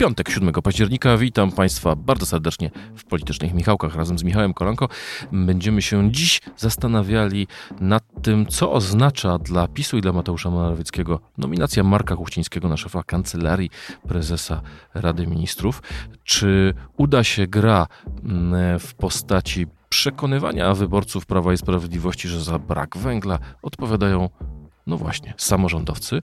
Piątek 7 października witam Państwa bardzo serdecznie w Politycznych Michałkach razem z Michałem Kolanko. Będziemy się dziś zastanawiali nad tym, co oznacza dla PiSu i dla Mateusza Morawieckiego nominacja Marka Kuchcińskiego na szefa kancelarii prezesa Rady Ministrów. Czy uda się gra mm, w postaci przekonywania wyborców Prawa i Sprawiedliwości, że za brak węgla odpowiadają no właśnie, samorządowcy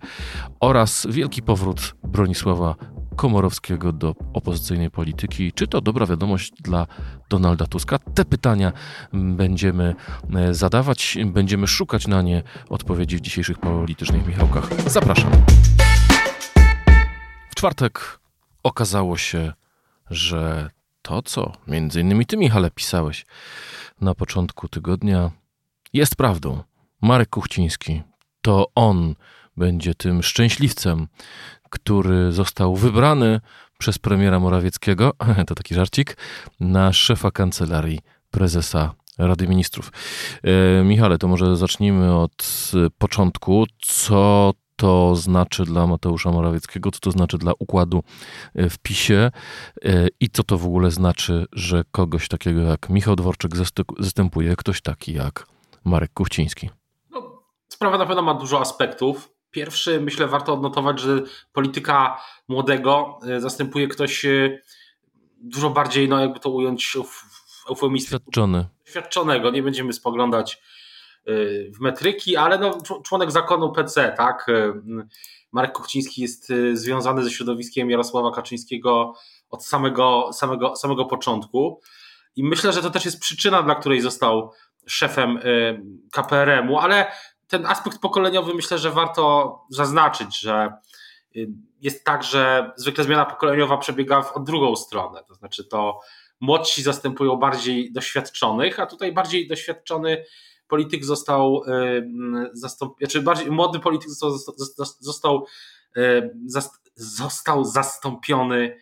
oraz wielki powrót Bronisława Komorowskiego do opozycyjnej polityki. Czy to dobra wiadomość dla Donalda Tuska? Te pytania będziemy e, zadawać, będziemy szukać na nie odpowiedzi w dzisiejszych politycznych Michałkach. Zapraszam. W czwartek okazało się, że to, co między innymi ty, Michale, pisałeś na początku tygodnia, jest prawdą. Marek Kuchciński to on będzie tym szczęśliwcem, który został wybrany przez premiera Morawieckiego, to taki żarcik, na szefa kancelarii prezesa Rady Ministrów. E, Michale, to może zacznijmy od początku. Co to znaczy dla Mateusza Morawieckiego, co to znaczy dla układu w PiSie e, i co to w ogóle znaczy, że kogoś takiego jak Michał Dworczyk zastępuje ktoś taki jak Marek Kuchciński? No, sprawa na pewno ma dużo aspektów. Pierwszy, myślę, warto odnotować, że polityka młodego e, zastępuje ktoś e, dużo bardziej, no jakby to ująć eufemistycznie. Świadczony. Świadczonego. Nie będziemy spoglądać e, w metryki, ale no, członek zakonu PC, tak? Marek Kuchciński jest związany ze środowiskiem Jarosława Kaczyńskiego od samego, samego, samego początku. I myślę, że to też jest przyczyna, dla której został szefem KPRM-u, ale ten aspekt pokoleniowy myślę, że warto zaznaczyć, że y, jest tak, że zwykle zmiana pokoleniowa przebiega w drugą stronę. To znaczy, to młodsi zastępują bardziej doświadczonych, a tutaj bardziej doświadczony polityk został y, zastąpiony, znaczy bardziej młody polityk został, został, y, został zastąpiony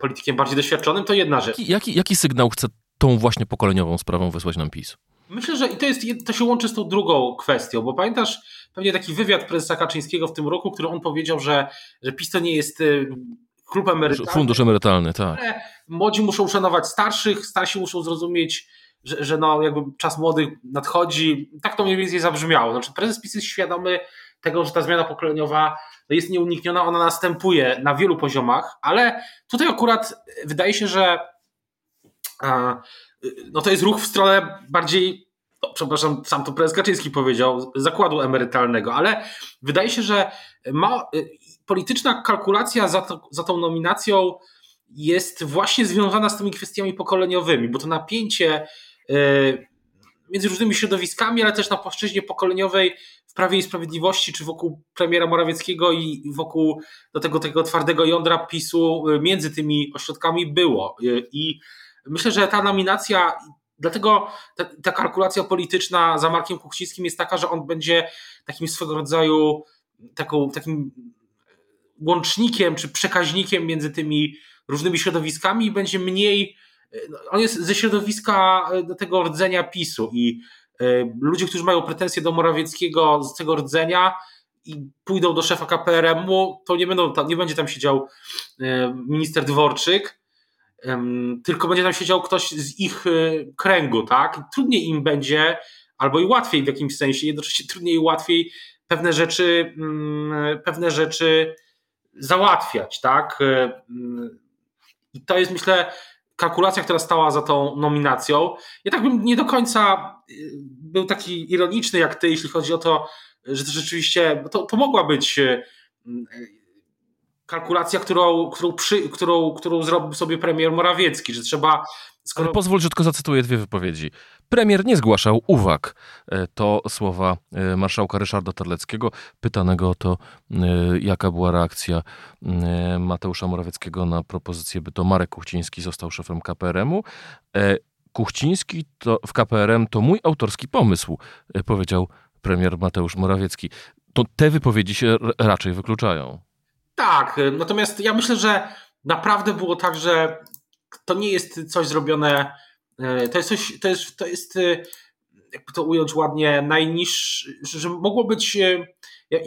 politykiem bardziej doświadczonym, to jedna rzecz. Jaki, jaki, jaki sygnał chce tą właśnie pokoleniową sprawą wysłać nam PiS? Myślę, że i to, jest, to się łączy z tą drugą kwestią, bo pamiętasz pewnie taki wywiad prezesa Kaczyńskiego w tym roku, który on powiedział, że, że PiS to nie jest y, klub emerytalny. Fundusz emerytalny, tak. Młodzi muszą szanować starszych, starsi muszą zrozumieć, że, że no jakby czas młodych nadchodzi. Tak to mniej więcej zabrzmiało. Znaczy prezes PiS jest świadomy tego, że ta zmiana pokoleniowa jest nieunikniona, ona następuje na wielu poziomach, ale tutaj akurat wydaje się, że no to jest ruch w stronę bardziej, no, przepraszam, sam to prezes Kaczyński powiedział, zakładu emerytalnego, ale wydaje się, że ma, y, polityczna kalkulacja za, to, za tą nominacją jest właśnie związana z tymi kwestiami pokoleniowymi, bo to napięcie y, między różnymi środowiskami, ale też na płaszczyźnie pokoleniowej w Prawie i Sprawiedliwości, czy wokół premiera Morawieckiego i wokół do tego, tego twardego jądra PiSu y, między tymi ośrodkami było. I Myślę, że ta nominacja, dlatego ta, ta kalkulacja polityczna za Markiem Kuchcińskim jest taka, że on będzie takim swego rodzaju taką, takim łącznikiem czy przekaźnikiem między tymi różnymi środowiskami i będzie mniej. On jest ze środowiska e, tego rdzenia PiSu i e, ludzie, którzy mają pretensje do Morawieckiego z tego rdzenia i pójdą do szefa KPRM-u, to nie, będą, nie będzie tam siedział e, minister Dworczyk, tylko będzie tam siedział ktoś z ich y, kręgu, tak? Trudniej im będzie, albo i łatwiej w jakimś sensie, jednocześnie trudniej i łatwiej pewne rzeczy, mm, pewne rzeczy załatwiać, tak? Y, mm, I to jest, myślę, kalkulacja, która stała za tą nominacją. Ja tak bym nie do końca y, był taki ironiczny jak ty, jeśli chodzi o to, że to rzeczywiście, to, to mogła być kalkulacja, którą, którą, przy, którą, którą zrobił sobie premier Morawiecki, że trzeba. Skoro... Ale pozwól, że tylko zacytuję dwie wypowiedzi. Premier nie zgłaszał uwag. E, to słowa e, marszałka Ryszarda Terleckiego, pytanego o to, e, jaka była reakcja Mateusza Morawieckiego na propozycję, by to Marek Kuchciński został szefem KPRM-u. Kuchciński to, w KPRM to mój autorski pomysł, powiedział premier Mateusz Morawiecki. To te wypowiedzi się raczej wykluczają. Tak, y, natomiast ja myślę, że naprawdę było tak, że to nie jest coś zrobione, to jest coś, to jest, to jest jakby to ująć ładnie, najniższy, że mogło być,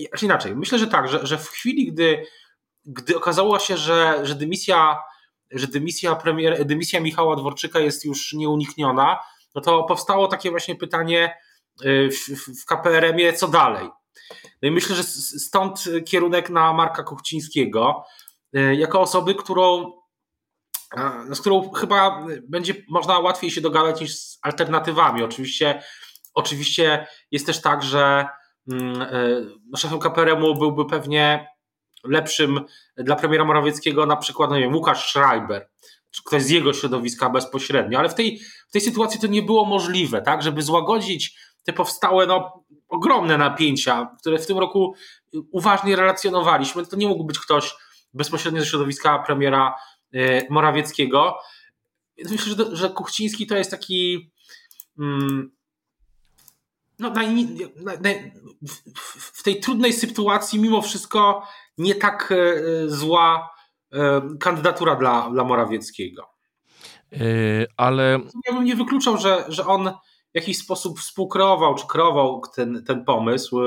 znaczy inaczej, myślę, że tak, że, że w chwili, gdy, gdy okazało się, że, że dymisja że dymisja, premier, dymisja Michała Dworczyka jest już nieunikniona, no to powstało takie właśnie pytanie y, w, w KPRM-ie, co dalej. No i myślę, że stąd kierunek na Marka Kuchcińskiego, y, jako osoby, którą, z którą chyba będzie można łatwiej się dogadać niż z alternatywami. Oczywiście, oczywiście jest też tak, że mm, y, no, szefem KPRM-u byłby pewnie lepszym dla premiera Morawieckiego na przykład, no nie wiem, Łukasz Schreiber, czy ktoś z jego środowiska bezpośrednio, ale w tej, w tej sytuacji to nie było możliwe, tak, żeby złagodzić te powstałe, no, ogromne napięcia, które w tym roku uważnie relacjonowaliśmy, to nie mógł być ktoś bezpośrednio ze środowiska premiera e, Morawieckiego. Myślę, że, że Kuchciński to jest taki mm, no, naj, naj, w, tej trudnej sytuacji mimo wszystko nie tak e, zła e, kandydatura dla, dla Morawieckiego. Yy, ale. Ja bym nie wykluczał, że, że on w jakiś sposób współkreował czy kreował ten, ten pomysł,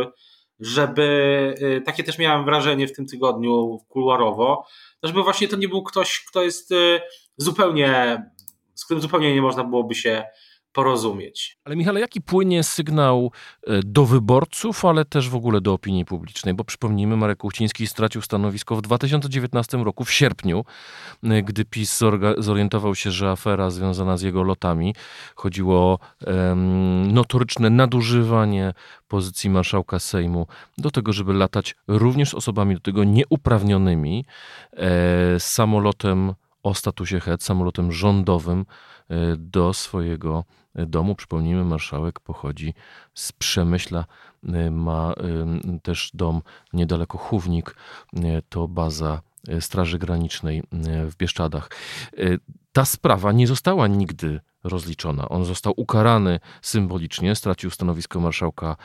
żeby. Takie też miałem wrażenie w tym tygodniu kuluarowo, żeby właśnie to nie był ktoś, kto jest zupełnie. z którym zupełnie nie można byłoby się porozumieć. Ale Michale, jaki płynie sygnał e, do wyborców, ale też w ogóle do opinii publicznej? Bo przypomnijmy, Marek Kuchciński stracił stanowisko w 2019 roku, w sierpniu, e, gdy PiS zorientował się, że afera związana z jego lotami chodziło o um, notoryczne nadużywanie pozycji marszałka Sejmu do tego, żeby latać również osobami do tego nieuprawnionymi e, samolotem o statusie HED, samolotem rządowym e, do swojego domu. Przypomnijmy, marszałek pochodzi z Przemyśla, e, ma e, też dom niedaleko Chównik, to baza Straży Granicznej w Bieszczadach. Ta sprawa nie została nigdy rozliczona. On został ukarany symbolicznie, stracił stanowisko marszałka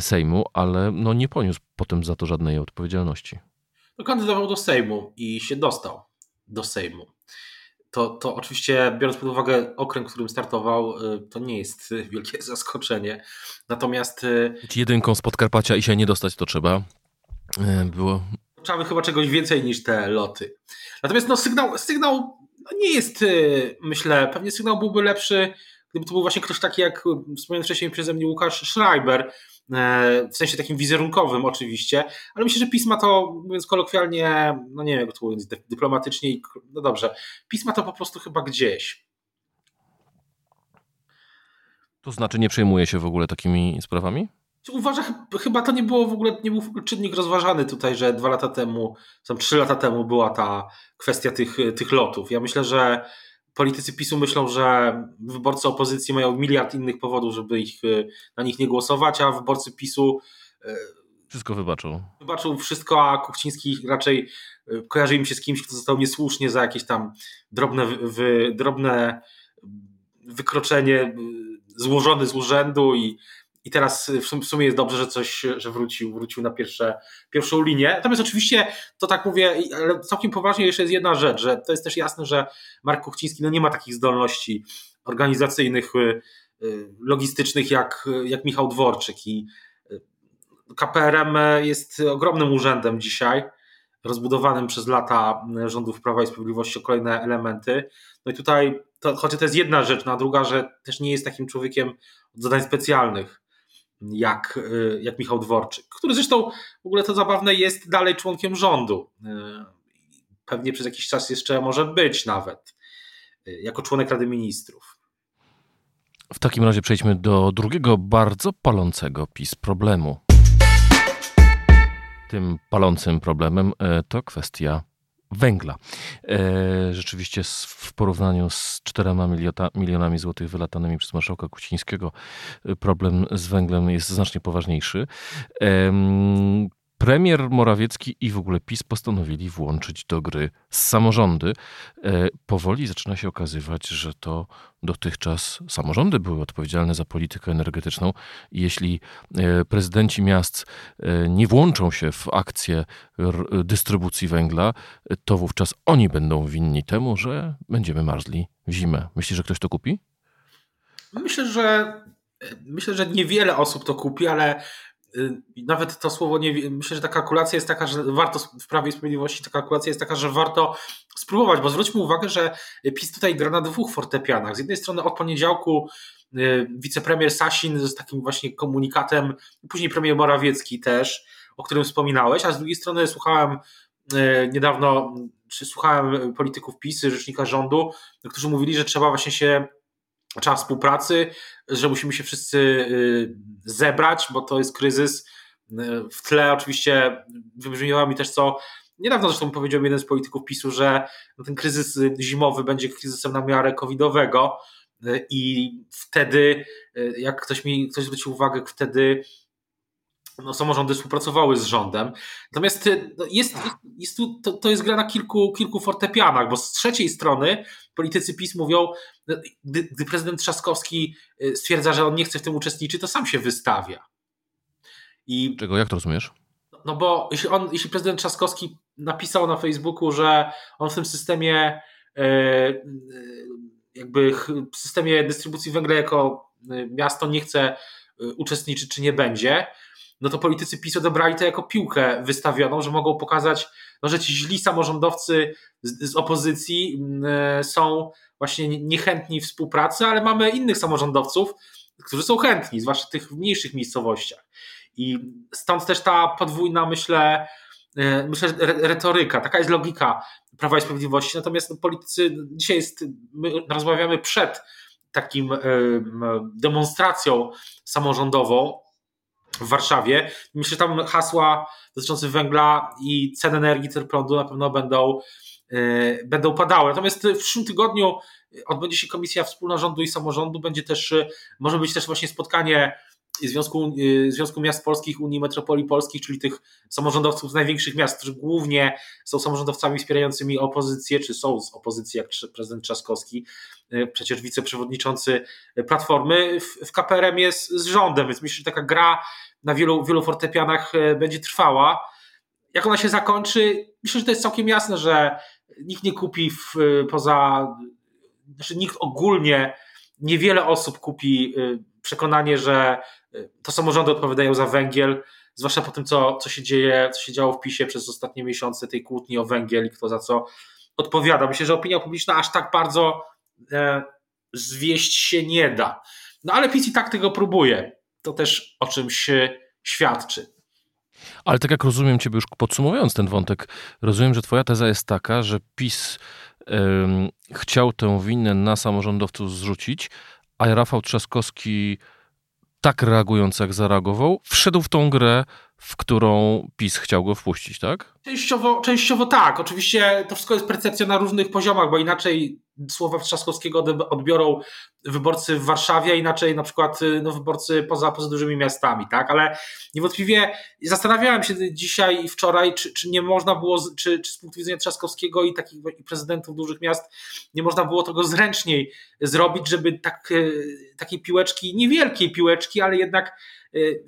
Sejmu, ale no nie poniósł potem za to żadnej odpowiedzialności. No, kandydował do Sejmu i się dostał do Sejmu to, to oczywiście, biorąc pod uwagę okręg, w którym startował, y, to nie jest wielkie zaskoczenie. Natomiast. Y, Być jedynką z Podkarpacia i się nie dostać, to trzeba. Y, było. Trzeba chyba czegoś więcej niż te loty. Natomiast no, sygnał, sygnał no, nie jest, myślę, pewnie sygnał byłby lepszy, gdyby to był właśnie ktoś taki jak wspomniany wcześniej przeze mnie Łukasz Schreiber, E, w sensie takim wizerunkowym oczywiście, ale myślę, że pisma to, mówiąc kolokwialnie, no nie wiem jak to mówiąc dyplomatycznie, no dobrze, pisma to po prostu chyba gdzieś. To znaczy nie przejmuje się w ogóle takimi sprawami? Uważa, chyba to nie było w ogóle, nie był czynnik rozważany tutaj, że dwa lata temu, tam trzy lata temu była ta kwestia tych, tych lotów. Ja myślę, że politycy PiSu myślą, że wyborcy opozycji mają miliard innych powodów, żeby ich, e, na nich nie głosować, a wyborcy PiSu e, wszystko wybaczył. Wybaczył wszystko, a Kuchciński raczej e, kojarzy im się z kimś, kto został niesłusznie za jakieś tam drobne, wy, drobne wykroczenie złożony z urzędu i i teraz w sumie jest dobrze, że coś, że wrócił, wrócił na pierwsze, pierwszą linię. Natomiast oczywiście, to tak mówię, ale całkiem poważnie jeszcze jest jedna rzecz, że to jest też jasne, że Mark Kuchciński no nie ma takich zdolności organizacyjnych, y, y, logistycznych jak, jak Michał Dworczyk i y, KPRM jest ogromnym urzędem dzisiaj, rozbudowanym przez lata rządów Prawa i Sprawiedliwości o kolejne elementy. No i tutaj, to, chociaż to jest jedna rzecz, no a druga, że też nie jest takim człowiekiem od zadań specjalnych jak, y, jak Michał Dworczyk, który zresztą w ogóle to zabawne jest dalej członkiem rządu. Y, pewnie przez jakiś czas jeszcze może być nawet, y, jako członek Rady Ministrów. W takim razie przejdźmy do drugiego bardzo palącego PiS problemu. Tym palącym problemem to kwestia węgla. E, rzeczywiście w porównaniu z 4 milionami złotych wylatanymi przez marszałka Kucińskiego e, problem z węglem jest znacznie poważniejszy. Premier Morawiecki i w ogóle PiS postanowili włączyć do gry samorządy. E, powoli zaczyna się okazywać, że to dotychczas samorządy były odpowiedzialne za politykę energetyczną. Jeśli e, prezydenci miast e, nie włączą się w akcję dystrybucji węgla, to wówczas oni będą winni temu, że będziemy marzli w zimę. Myślisz, że ktoś to kupi? Myślę, że myślę, że niewiele osób to kupi, ale nawet to słowo nie. Myślę, że ta kalkulacja jest taka, że warto w Prawie i Sprawiedliwości ta kalkulacja jest taka, że warto spróbować, bo zwróćmy uwagę, że PiS tutaj gra na dwóch fortepianach. Z jednej strony od poniedziałku y, wicepremier Sasin z takim właśnie komunikatem, później premier Morawiecki też, o którym wspominałeś, a z drugiej strony słuchałem y, niedawno, czy słuchałem polityków PiSy, rzecznika rządu, którzy mówili, że trzeba właśnie się trzeba współpracy, że musimy się wszyscy y, zebrać, bo to jest kryzys. Y, w tle oczywiście wybrzmiało mi też co niedawno zresztą powiedział jeden z polityków PiSu, że ten kryzys zimowy będzie kryzysem na miarę covidowego y, i wtedy, jak ktoś mi, ktoś zwrócił uwagę, wtedy no, samorządy współpracowały z rządem. Natomiast no, jest, jest tu, to, to jest gra na kilku, kilku fortepianach, bo z trzeciej strony politycy PiS mówią, no, gdy, gdy prezydent Trzaskowski y, stwierdza, że on nie chce w tym uczestniczyć, to sam się wystawia. I, Czego, jak to rozumiesz? No bo jeśli, on, jeśli prezydent Trzaskowski napisał na Facebooku, że on w tym systemie e, jakby w systemie dystrybucji węgla jako miasto nie chce uczestniczyć, czy nie będzie, no to politycy PiS odebrali to jako piłkę wystawioną, że mogą pokazać, no, że ci źli samorządowcy z, z opozycji mm, e, są właśnie niechętni współpracy, ale mamy innych samorządowców, którzy są chętni, zwłaszcza w tych mniejszych miejscowościach. I stąd też ta podwójna, myślę, e, myślę, retoryka, taka jest logika Prawa i Sprawiedliwości. Natomiast no, politycy, dzisiaj jest, my rozmawiamy przed takim demonstracją samorządową, w Warszawie. Myślę, że tam hasła dotyczące węgla i cen energii, cen prądu na pewno będą, yy, będą padały. Natomiast w przyszłym tygodniu odbędzie się Komisja Wspólna Rządu i Samorządu. Będzie też, może być też właśnie spotkanie Związku, y, Związku Miast Polskich, Unii Metropolii Polskich, czyli tych samorządowców z największych miast, którzy głównie są samorządowcami wspierającymi opozycję, czy są z opozycji, jak prezydent Trzaskowski, y, przecież wiceprzewodniczący Platformy, w, w KPRM jest z rządem, więc myślę, że taka gra na wielu, wielu fortepianach y, będzie trwała. Jak ona się zakończy, myślę, że to jest całkiem jasne, że nikt nie kupi w, poza, znaczy nikt ogólnie, niewiele osób kupi przekonanie, że to samorządy odpowiadają za węgiel, zwłaszcza po tym, co, co się dzieje, co się działo w PiSie przez ostatnie miesiące tej kłótni o węgiel i kto za co odpowiada. Myślę, że opinia publiczna aż tak bardzo e, zwieść się nie da. No ale PiS i tak tego próbuje. To też o czymś świadczy. Ale tak jak rozumiem Ciebie już podsumowując ten wątek, rozumiem, że Twoja teza jest taka, że PiS chciał tę winę na samorządowców zrzucić, a Rafał Trzaskowski, tak reagując jak zareagował, wszedł w tą grę, w którą PiS chciał go wpuścić, tak? Częściowo, częściowo tak. Oczywiście to wszystko jest percepcja na różnych poziomach, bo inaczej słowa Trzaskowskiego odbiorą wyborcy w Warszawie, inaczej na przykład y, no, wyborcy poza, poza dużymi miastami, tak? Ale niewątpliwie zastanawiałem się dzisiaj i wczoraj, czy, czy nie można było, czy, czy z punktu widzenia Trzaskowskiego i takich i prezydentów dużych miast nie można było tego zręczniej zrobić, żeby tak, y, takiej piłeczki, niewielkiej piłeczki, ale jednak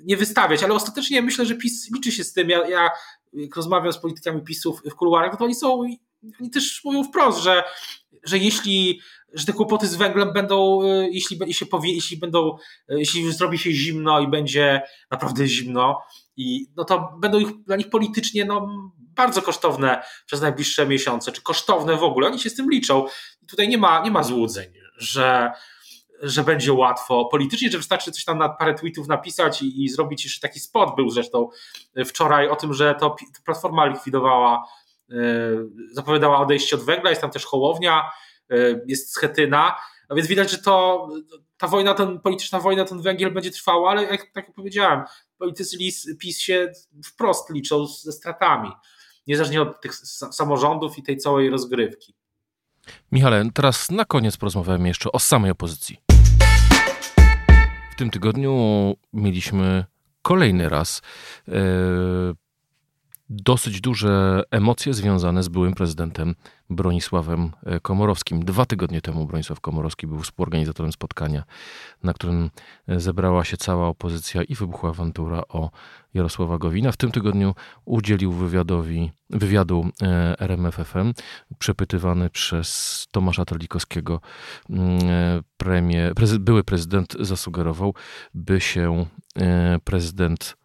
nie wystawiać. Ale ostatecznie myślę, że PiS liczy się z tym. Ja, ja jak rozmawiam z politykami PiSów w kuluarach, to oni są, oni też mówią wprost, że że jeśli że te kłopoty z węglem będą, e, jeśli, jeśli, powie, jeśli będą, e, jeśli zrobi się zimno i będzie naprawdę zimno, i, no to będą ich, dla nich politycznie no, bardzo kosztowne przez najbliższe miesiące, czy kosztowne w ogóle. Oni się z tym liczą. I tutaj nie ma, nie ma złudzeń, że, że będzie łatwo politycznie, że wystarczy coś tam na parę tweetów napisać i, i zrobić jeszcze taki spot był zresztą wczoraj o tym, że to, to Platforma likwidowała E, zapowiadała odejście od węgla, jest tam też Hołownia, e, jest Schetyna, a więc widać, że to, ta wojna, ten, polityczna wojna, ten węgiel będzie trwała, ale jak, tak jak powiedziałem, politycy PiS się wprost liczą ze stratami, niezależnie od tych samorządów i tej całej rozgrywki. Michale, teraz na koniec porozmawiamy jeszcze o samej opozycji. W tym tygodniu mieliśmy kolejny raz e, dosyć duże emocje związane z byłym prezydentem Bronisławem e, Komorowskim. Dwa tygodnie temu Bronisław Komorowski był współorganizatorem spotkania, na którym e, zebrała się cała opozycja i wybuchła awantura o Jarosława Gowina. W tym tygodniu udzielił wywiadowi, wywiadu e, RMFFM, przepytywany przez Tomasza Terlikowskiego. Mm, premie, były prezydent zasugerował, by się prezydent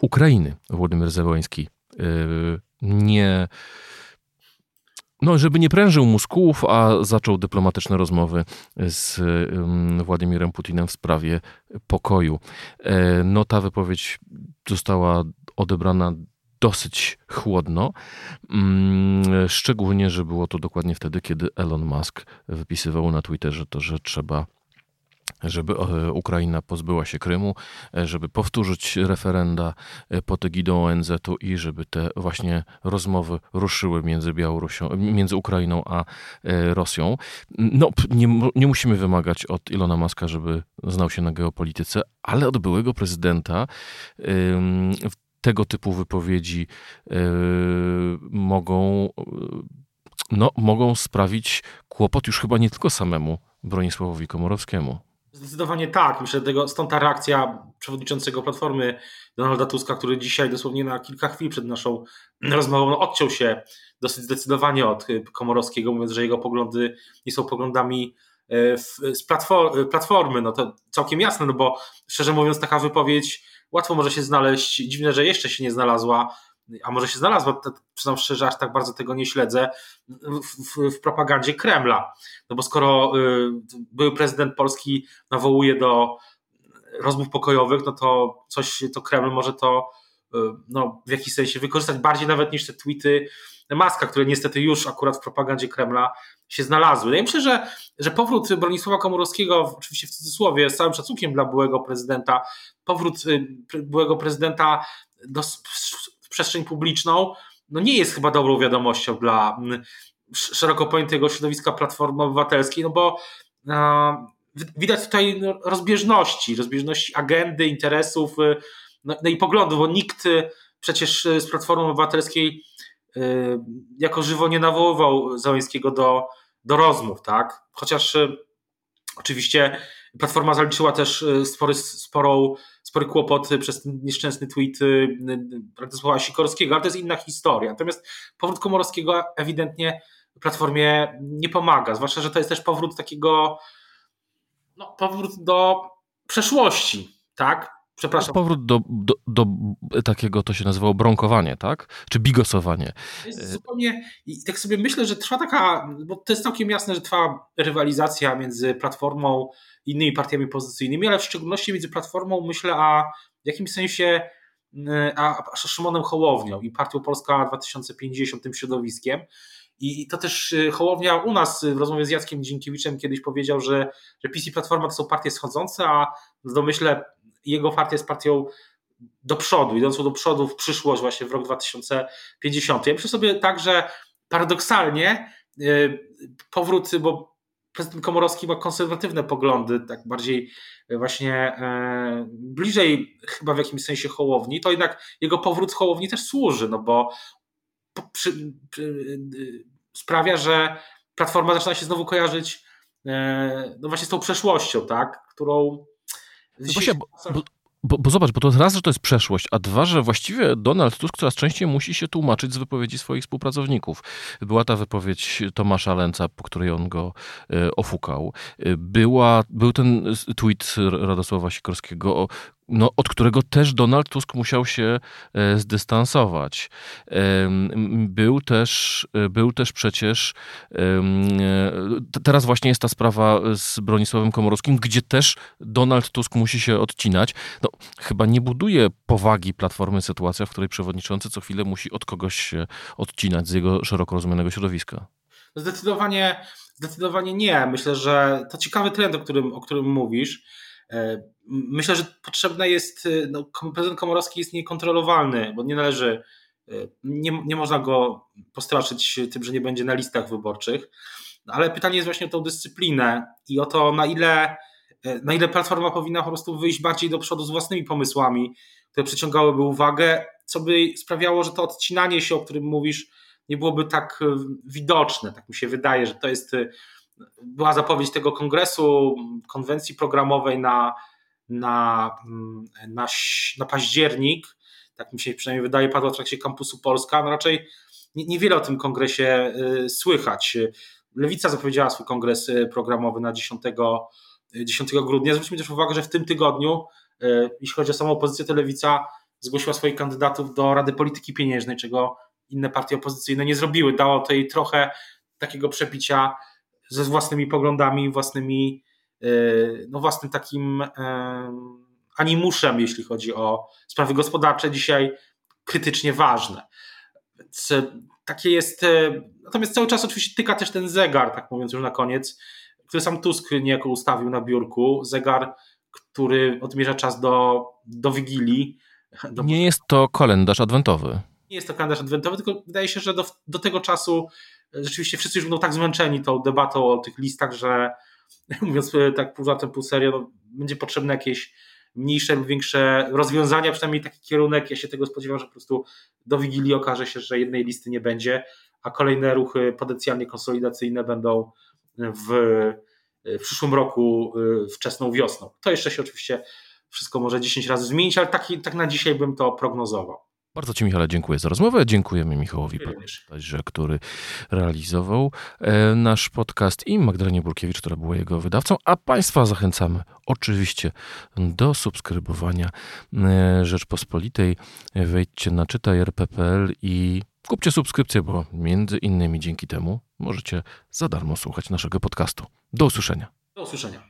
Ukrainy, Władimir Zełański, nie no, żeby nie prężył mózgów, a zaczął dyplomatyczne rozmowy z Władimirem Putinem w sprawie pokoju. E, no, ta wypowiedź została odebrana dosyć chłodno, mm, szczególnie, że było to dokładnie wtedy, kiedy Elon Musk wypisywał na Twitterze to, że trzeba żeby e, Ukraina pozbyła się Krymu, e, żeby powtórzyć referenda e, pod egidą ONZ-u i żeby te właśnie rozmowy ruszyły między Białorusią, między Ukrainą a Rosją. No, nie, nie musimy wymagać od Ilona Maska, żeby znał się na geopolityce, ale od byłego prezydenta tego typu wypowiedzi mogą, no, mogą sprawić kłopot już chyba nie tylko samemu Bronisławowi Komorowskiemu. Zdecydowanie tak. Myślę, tego, stąd ta reakcja przewodniczącego Platformy Donalda Tuska, który dzisiaj dosłownie na kilka chwil przed naszą rozmową no, odciął się dosyć zdecydowanie od y, Komorowskiego, mówiąc, że jego poglądy nie są poglądami y, z platformy. No to całkiem jasne, no bo szczerze mówiąc, taka wypowiedź łatwo może się znaleźć. Dziwne, że jeszcze się nie znalazła a może się znalazła, przyznam szczerze, aż tak bardzo tego nie śledzę, w, w, w propagandzie Kremla. No bo skoro y, były prezydent Polski nawołuje do rozmów pokojowych, no to coś, to Kreml może to y, no, w jakiś sensie wykorzystać bardziej nawet niż te tweety Maska, które niestety już akurat w propagandzie Kremla się znalazły. No ja myślę, że, że powrót Bronisława Komorowskiego, oczywiście w cudzysłowie, z całym szacunkiem dla byłego prezydenta, powrót y, byłego prezydenta do przestrzeń publiczną, no nie jest chyba dobrą wiadomością dla mm, szeroko pojętego środowiska Platformy Obywatelskiej, no bo widać tutaj no, rozbieżności, rozbieżności agendy, interesów y, no, no i poglądów, bo nikt y, przecież y, z Platformy Obywatelskiej jako żywo nie nawoływał Załęskiego do, do rozmów, tak? Chociaż oczywiście Platforma zaliczyła też spory, sporą spory kłopot przez ten nieszczęsny tweet y, y, Radosława Sikorskiego, ale to jest inna historia. Natomiast powrót Komorowskiego ewidentnie Platformie nie pomaga, zwłaszcza, że to jest też powrót takiego, no, powrót do przeszłości, tak? Przepraszam. Powrót do, do, do, takiego, to się nazywało bronkowanie, tak? Czy bigosowanie. Zupełnie, i tak sobie myślę, że trwa taka, bo to jest całkiem jasne, że trwa rywalizacja między Platformą i innymi partiami opozycyjnymi, ale w szczególności między Platformą, myślę, a w jakimś sensie a, a Szymonem Hołownią i Partią Polska 2050 tym środowiskiem. I to też y, Hołownia u nas w rozmowie z Jackiem Dzienkiewiczem kiedyś powiedział, że, że PiS i Platforma to są partie schodzące, a w domyśle jego partia jest partią do przodu, idącą do przodu w przyszłość, właśnie w rok 2050. Ja myślę sobie tak, że paradoksalnie y, powrót, bo prezydent Komorowski ma konserwatywne poglądy, tak bardziej właśnie e, bliżej chyba w jakimś sensie Hołowni, to jednak jego powrót Hołowni też służy, no bo przy, przy, y, sprawia, że Platforma zaczyna się znowu kojarzyć no właśnie z tą przeszłością, tak, którą no bo, bo, bo, zobacz, bo to raz, że to jest przeszłość, a dwa, że właściwie Donald Tusk coraz częściej musi się tłumaczyć z wypowiedzi swoich współpracowników. Była ta wypowiedź Tomasza Lęca, po której on go e, ofukał. E, była, był ten tweet Radosława Sikorskiego, no, od którego też Donald Tusk musiał się e, zdystansować. Był też, e, był też przecież, e, teraz właśnie jest ta sprawa z Bronisławem Komorowskim, gdzie też Donald Tusk musi się odcinać. No, chyba nie buduje powagi Platformy sytuacja, w której przewodniczący co chwilę musi od kogoś się odcinać z jego szeroko rozumianego środowiska. Zdecydowanie, zdecydowanie nie. Myślę, że to ciekawy trend, o którym, o którym mówisz. E, myślę, że potrzebne jest, e, no, prezydent Komorowski jest niekontrolowalny, bo nie należy, e, nie, nie można go postraszyć tym, że nie będzie na listach wyborczych, ale pytanie jest właśnie o tą dyscyplinę i o to, na ile na ile Platforma powinna po prostu wyjść bardziej do przodu z własnymi pomysłami, które przyciągałyby uwagę, co by sprawiało, że to odcinanie się, o którym mówisz, nie byłoby tak widoczne. Tak mi się wydaje, że to jest była zapowiedź tego kongresu, konwencji programowej na, na, mm, na, na październik. Tak mi się przynajmniej wydaje, padła w trakcie kampusu Polska. No raczej niewiele o tym kongresie e, słychać. Lewica zapowiedziała swój kongres programowy na 10, 10 grudnia. Zwróćmy też uwagę, że w tym tygodniu, jeśli chodzi o samą opozycję, to Lewica zgłosiła swoich kandydatów do Rady Polityki Pieniężnej, czego inne partie opozycyjne nie zrobiły. Dało to jej trochę takiego przepicia ze własnymi poglądami, własnymi, e, no własnym takim e, animuszem, jeśli chodzi o sprawy gospodarcze, dzisiaj krytycznie ważne. Więc e, takie jest. Natomiast cały czas oczywiście tyka też ten zegar, tak mówiąc już na koniec, który sam Tusk niejako ustawił na biurku. Zegar, który odmierza czas do, do Wigilii. Do... Nie jest to kalendarz adwentowy nie jest to kalendarz adwentowy, tylko wydaje się, że do, do tego czasu rzeczywiście wszyscy już będą tak zmęczeni tą debatą o tych listach, że mówiąc e, tak pół żartem, pół serio, no, będzie potrzebne jakieś mniejsze lub większe rozwiązania, przynajmniej taki kierunek. Ja się tego spodziewam, że po prostu do Wigilii okaże się, że jednej listy nie będzie, a kolejne ruchy potencjalnie konsolidacyjne będą w, w przyszłym roku e, wczesną wiosną. To jeszcze się oczywiście wszystko może 10 razy zmienić, ale tak, tak na dzisiaj bym to prognozował. Bardzo Ci, Michale, dziękuję za rozmowę. Dziękujemy Michałowi Paździerze, który realizował e, nasz podcast i Magdalenie Burkiewicz, która była jego wydawcą. A Państwa zachęcamy oczywiście do subskrybowania e, Rzeczpospolitej. Wejdźcie na czytaj.rp.pl i kupcie subskrypcję, bo między innymi dzięki temu możecie za darmo słuchać naszego podcastu. Do usłyszenia. Do usłyszenia.